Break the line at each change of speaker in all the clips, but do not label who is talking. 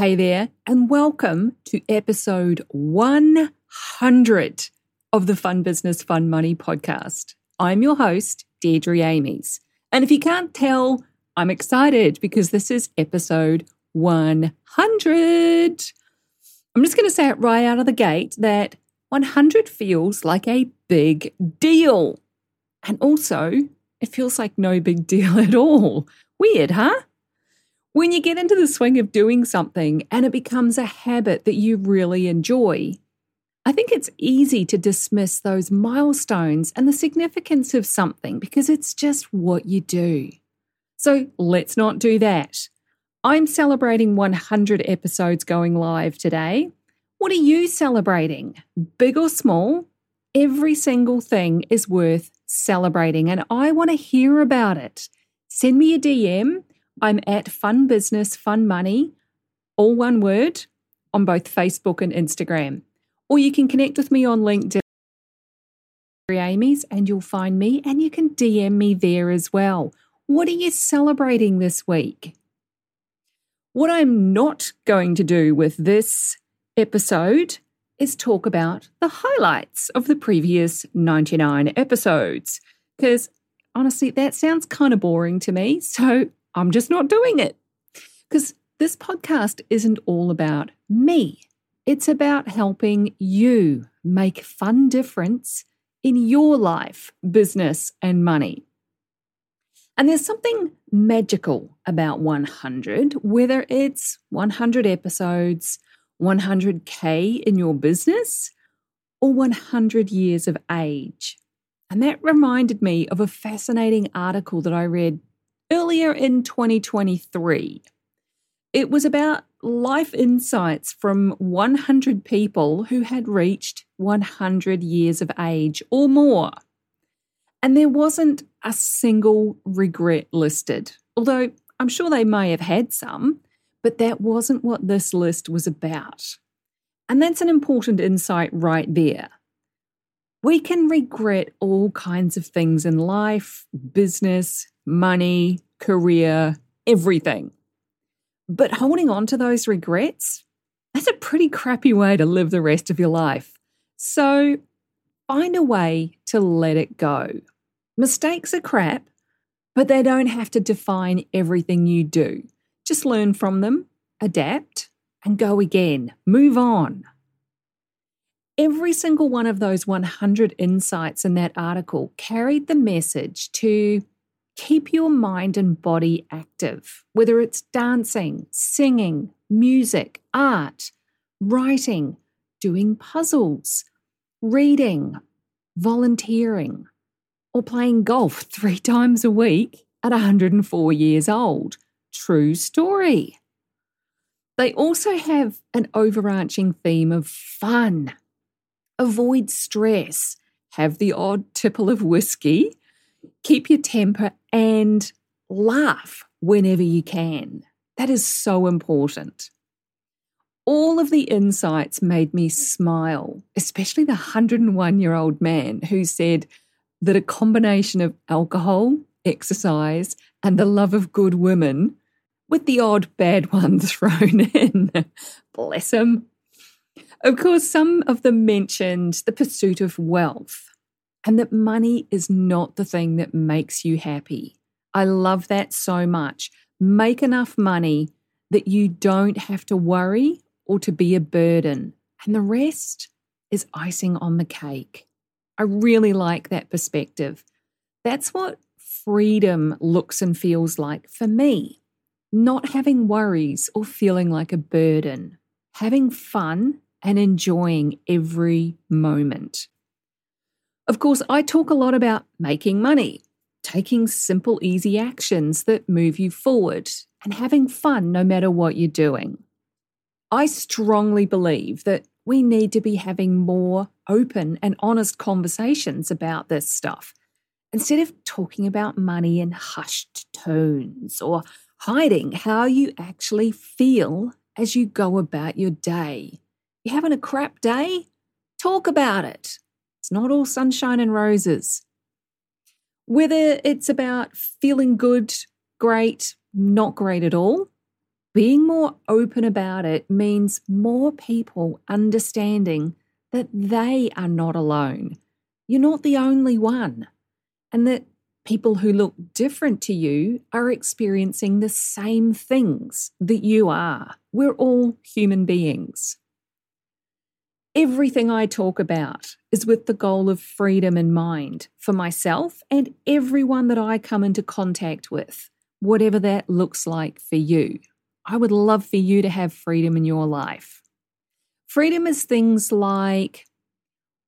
Hey there, and welcome to episode 100 of the Fun Business, Fun Money podcast. I'm your host, Deirdre Amies. And if you can't tell, I'm excited because this is episode 100. I'm just going to say it right out of the gate that 100 feels like a big deal. And also, it feels like no big deal at all. Weird, huh? When you get into the swing of doing something and it becomes a habit that you really enjoy, I think it's easy to dismiss those milestones and the significance of something because it's just what you do. So let's not do that. I'm celebrating 100 episodes going live today. What are you celebrating? Big or small? Every single thing is worth celebrating, and I want to hear about it. Send me a DM I'm at Fun Business, Fun Money, all one word, on both Facebook and Instagram. Or you can connect with me on LinkedIn, Amies, and you'll find me and you can DM me there as well. What are you celebrating this week? What I'm not going to do with this episode is talk about the highlights of the previous 99 episodes, because honestly, that sounds kind of boring to me. So I'm just not doing it. Because this podcast isn't all about me, it's about helping you make fun difference in your life, business, and money. And there's something magical about 100, whether it's 100 episodes, 100K in your business, or 100 years of age. And that reminded me of a fascinating article that I read earlier in 2023. It was about life insights from 100 people who had reached 100 years of age or more. And there wasn't a single regret listed, although I'm sure they may have had some, but that wasn't what this list was about. And that's an important insight right there. We can regret all kinds of things in life, business, money, career, everything. But holding on to those regrets, that's a pretty crappy way to live the rest of your life. So find a way to let it go. Mistakes are crap, but they don't have to define everything you do. Just learn from them, adapt, and go again. Move on. Every single one of those 100 insights in that article carried the message to keep your mind and body active, whether it's dancing, singing, music, art, writing, doing puzzles, reading, volunteering, or playing golf three times a week at 104 years old. True story. They also have an overarching theme of fun. Avoid stress, have the odd tipple of whiskey, keep your temper and laugh whenever you can. That is so important. All of the insights made me smile, especially the 101 year old man who said that a combination of alcohol, exercise, and the love of good women, with the odd bad one thrown in. Bless him. Of course, some of them mentioned the pursuit of wealth and that money is not the thing that makes you happy. I love that so much. Make enough money that you don't have to worry or to be a burden. And the rest is icing on the cake. I really like that perspective. That's what freedom looks and feels like for me. Not having worries or feeling like a burden, having fun and enjoying every moment. Of course, I talk a lot about making money, taking simple, easy actions that move you forward, and having fun no matter what you're doing. I strongly believe that we need to be having more open and honest conversations about this stuff instead of talking about money in hushed tones or hiding how you actually feel as you go about your day. You having a crap day? Talk about it. Not all sunshine and roses. Whether it's about feeling good, great, not great at all, being more open about it means more people understanding that they are not alone. You're not the only one. And that people who look different to you are experiencing the same things that you are. We're all human beings. Everything I talk about is with the goal of freedom in mind for myself and everyone that I come into contact with, whatever that looks like for you. I would love for you to have freedom in your life. Freedom is things like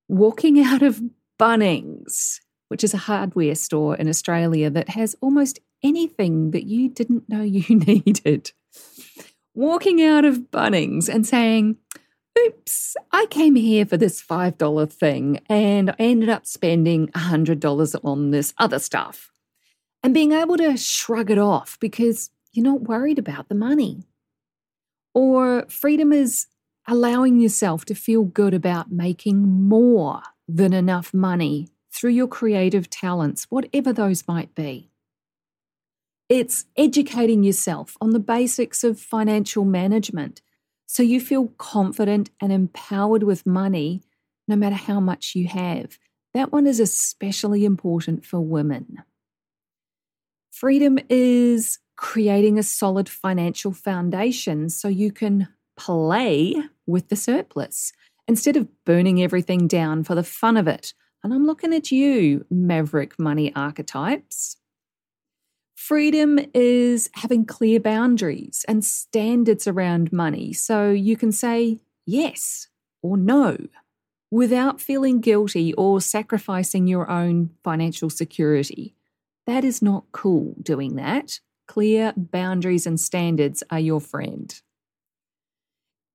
walking out of Bunnings, which is a hardware store in Australia that has almost anything that you didn't know you needed. Walking out of Bunnings and saying, oops, I came here for this $5 thing and I ended up spending $100 on this other stuff. And being able to shrug it off because you're not worried about the money. Or freedom is allowing yourself to feel good about making more than enough money through your creative talents, whatever those might be. It's educating yourself on the basics of financial management so you feel confident and empowered with money no matter how much you have. That one is especially important for women. Freedom is creating a solid financial foundation so you can play with the surplus instead of burning everything down for the fun of it. And I'm looking at you, maverick money archetypes. Freedom is having clear boundaries and standards around money so you can say yes or no without feeling guilty or sacrificing your own financial security. That is not cool doing that. Clear boundaries and standards are your friend.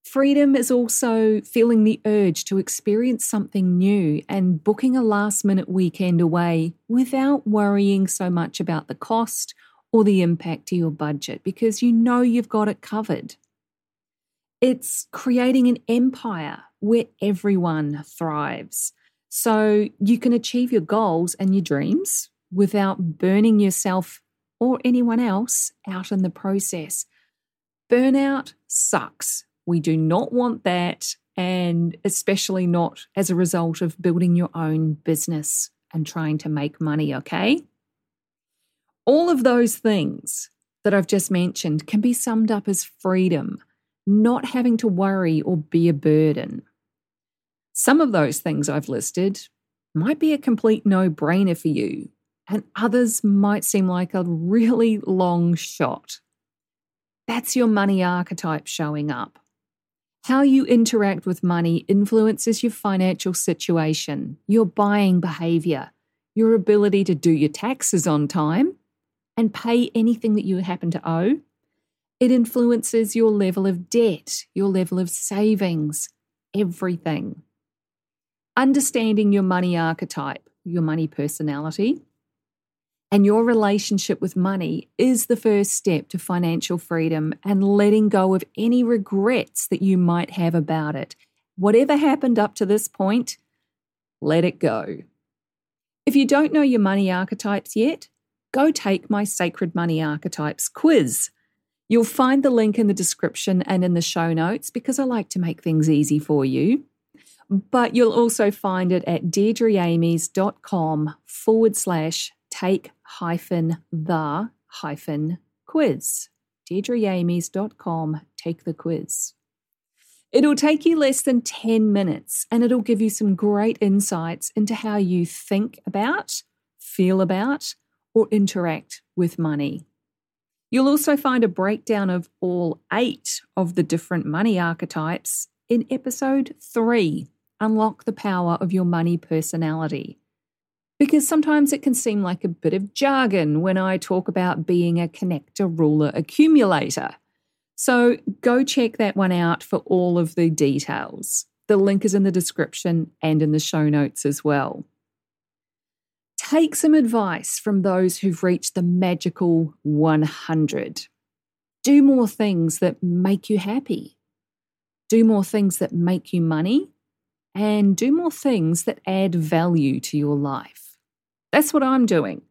Freedom is also feeling the urge to experience something new and booking a last minute weekend away without worrying so much about the cost or the impact to your budget because you know you've got it covered. It's creating an empire where everyone thrives. So you can achieve your goals and your dreams without burning yourself or anyone else out in the process. Burnout sucks we do not want that, and especially not as a result of building your own business and trying to make money, okay? All of those things that I've just mentioned can be summed up as freedom, not having to worry or be a burden. Some of those things I've listed might be a complete no brainer for you, and others might seem like a really long shot. That's your money archetype showing up. How you interact with money influences your financial situation, your buying behavior, your ability to do your taxes on time, and pay anything that you happen to owe. It influences your level of debt, your level of savings, everything. Understanding your money archetype, your money personality, and your relationship with money is the first step to financial freedom and letting go of any regrets that you might have about it. Whatever happened up to this point, let it go. If you don't know your money archetypes yet, go take my Sacred Money Archetypes quiz. You'll find the link in the description and in the show notes because I like to make things easy for you. But you'll also find it at deirdreamies.com forward slash take hyphen the hyphen quiz. DeirdreAmies.com, take the quiz. It'll take you less than 10 minutes and it'll give you some great insights into how you think about, feel about, or interact with money. You'll also find a breakdown of all eight of the different money archetypes in episode three Unlock the Power of Your Money Personality. Because sometimes it can seem like a bit of jargon when I talk about being a connector, ruler, accumulator. So go check that one out for all of the details. The link is in the description and in the show notes as well. Take some advice from those who've reached the magical 100. Do more things that make you happy. Do more things that make you money. And do more things that add value to your life. That's what I'm doing.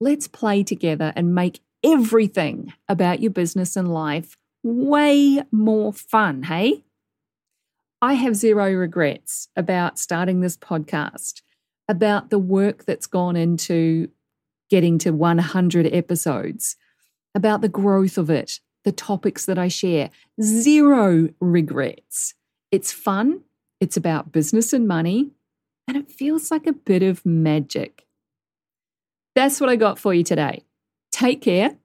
Let's play together and make everything about your business and life way more fun, hey? I have zero regrets about starting this podcast, about the work that's gone into getting to 100 episodes, about the growth of it, the topics that I share. Zero regrets. It's fun, it's about business and money, and it feels like a bit of magic. That's what I got for you today. Take care,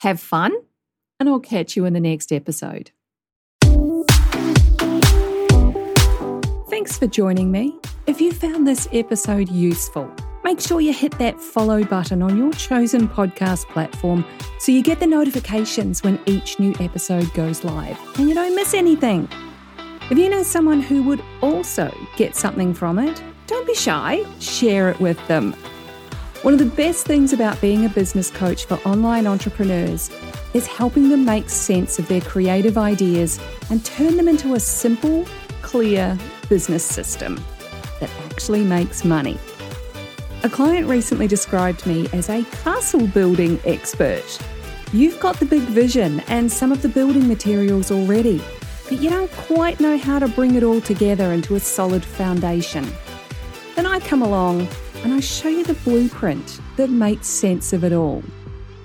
have fun and I'll catch you in the next episode. Thanks for joining me. If you found this episode useful, make sure you hit that follow button on your chosen podcast platform so you get the notifications when each new episode goes live and you don't miss anything. If you know someone who would also get something from it, don't be shy, share it with them. One of the best things about being a business coach for online entrepreneurs is helping them make sense of their creative ideas and turn them into a simple, clear business system that actually makes money. A client recently described me as a castle building expert. You've got the big vision and some of the building materials already, but you don't quite know how to bring it all together into a solid foundation. Then I come along and I show you the blueprint that makes sense of it all.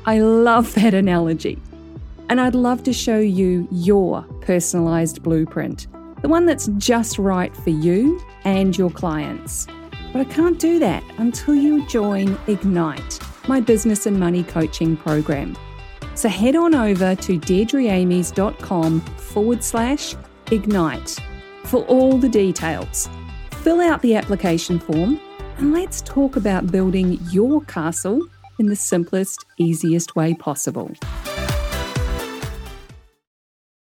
I love that analogy. And I'd love to show you your personalized blueprint, the one that's just right for you and your clients. But I can't do that until you join Ignite, my business and money coaching program. So head on over to deirdreamies.com forward slash ignite for all the details. Fill out the application form and let's talk about building your castle in the simplest, easiest way possible.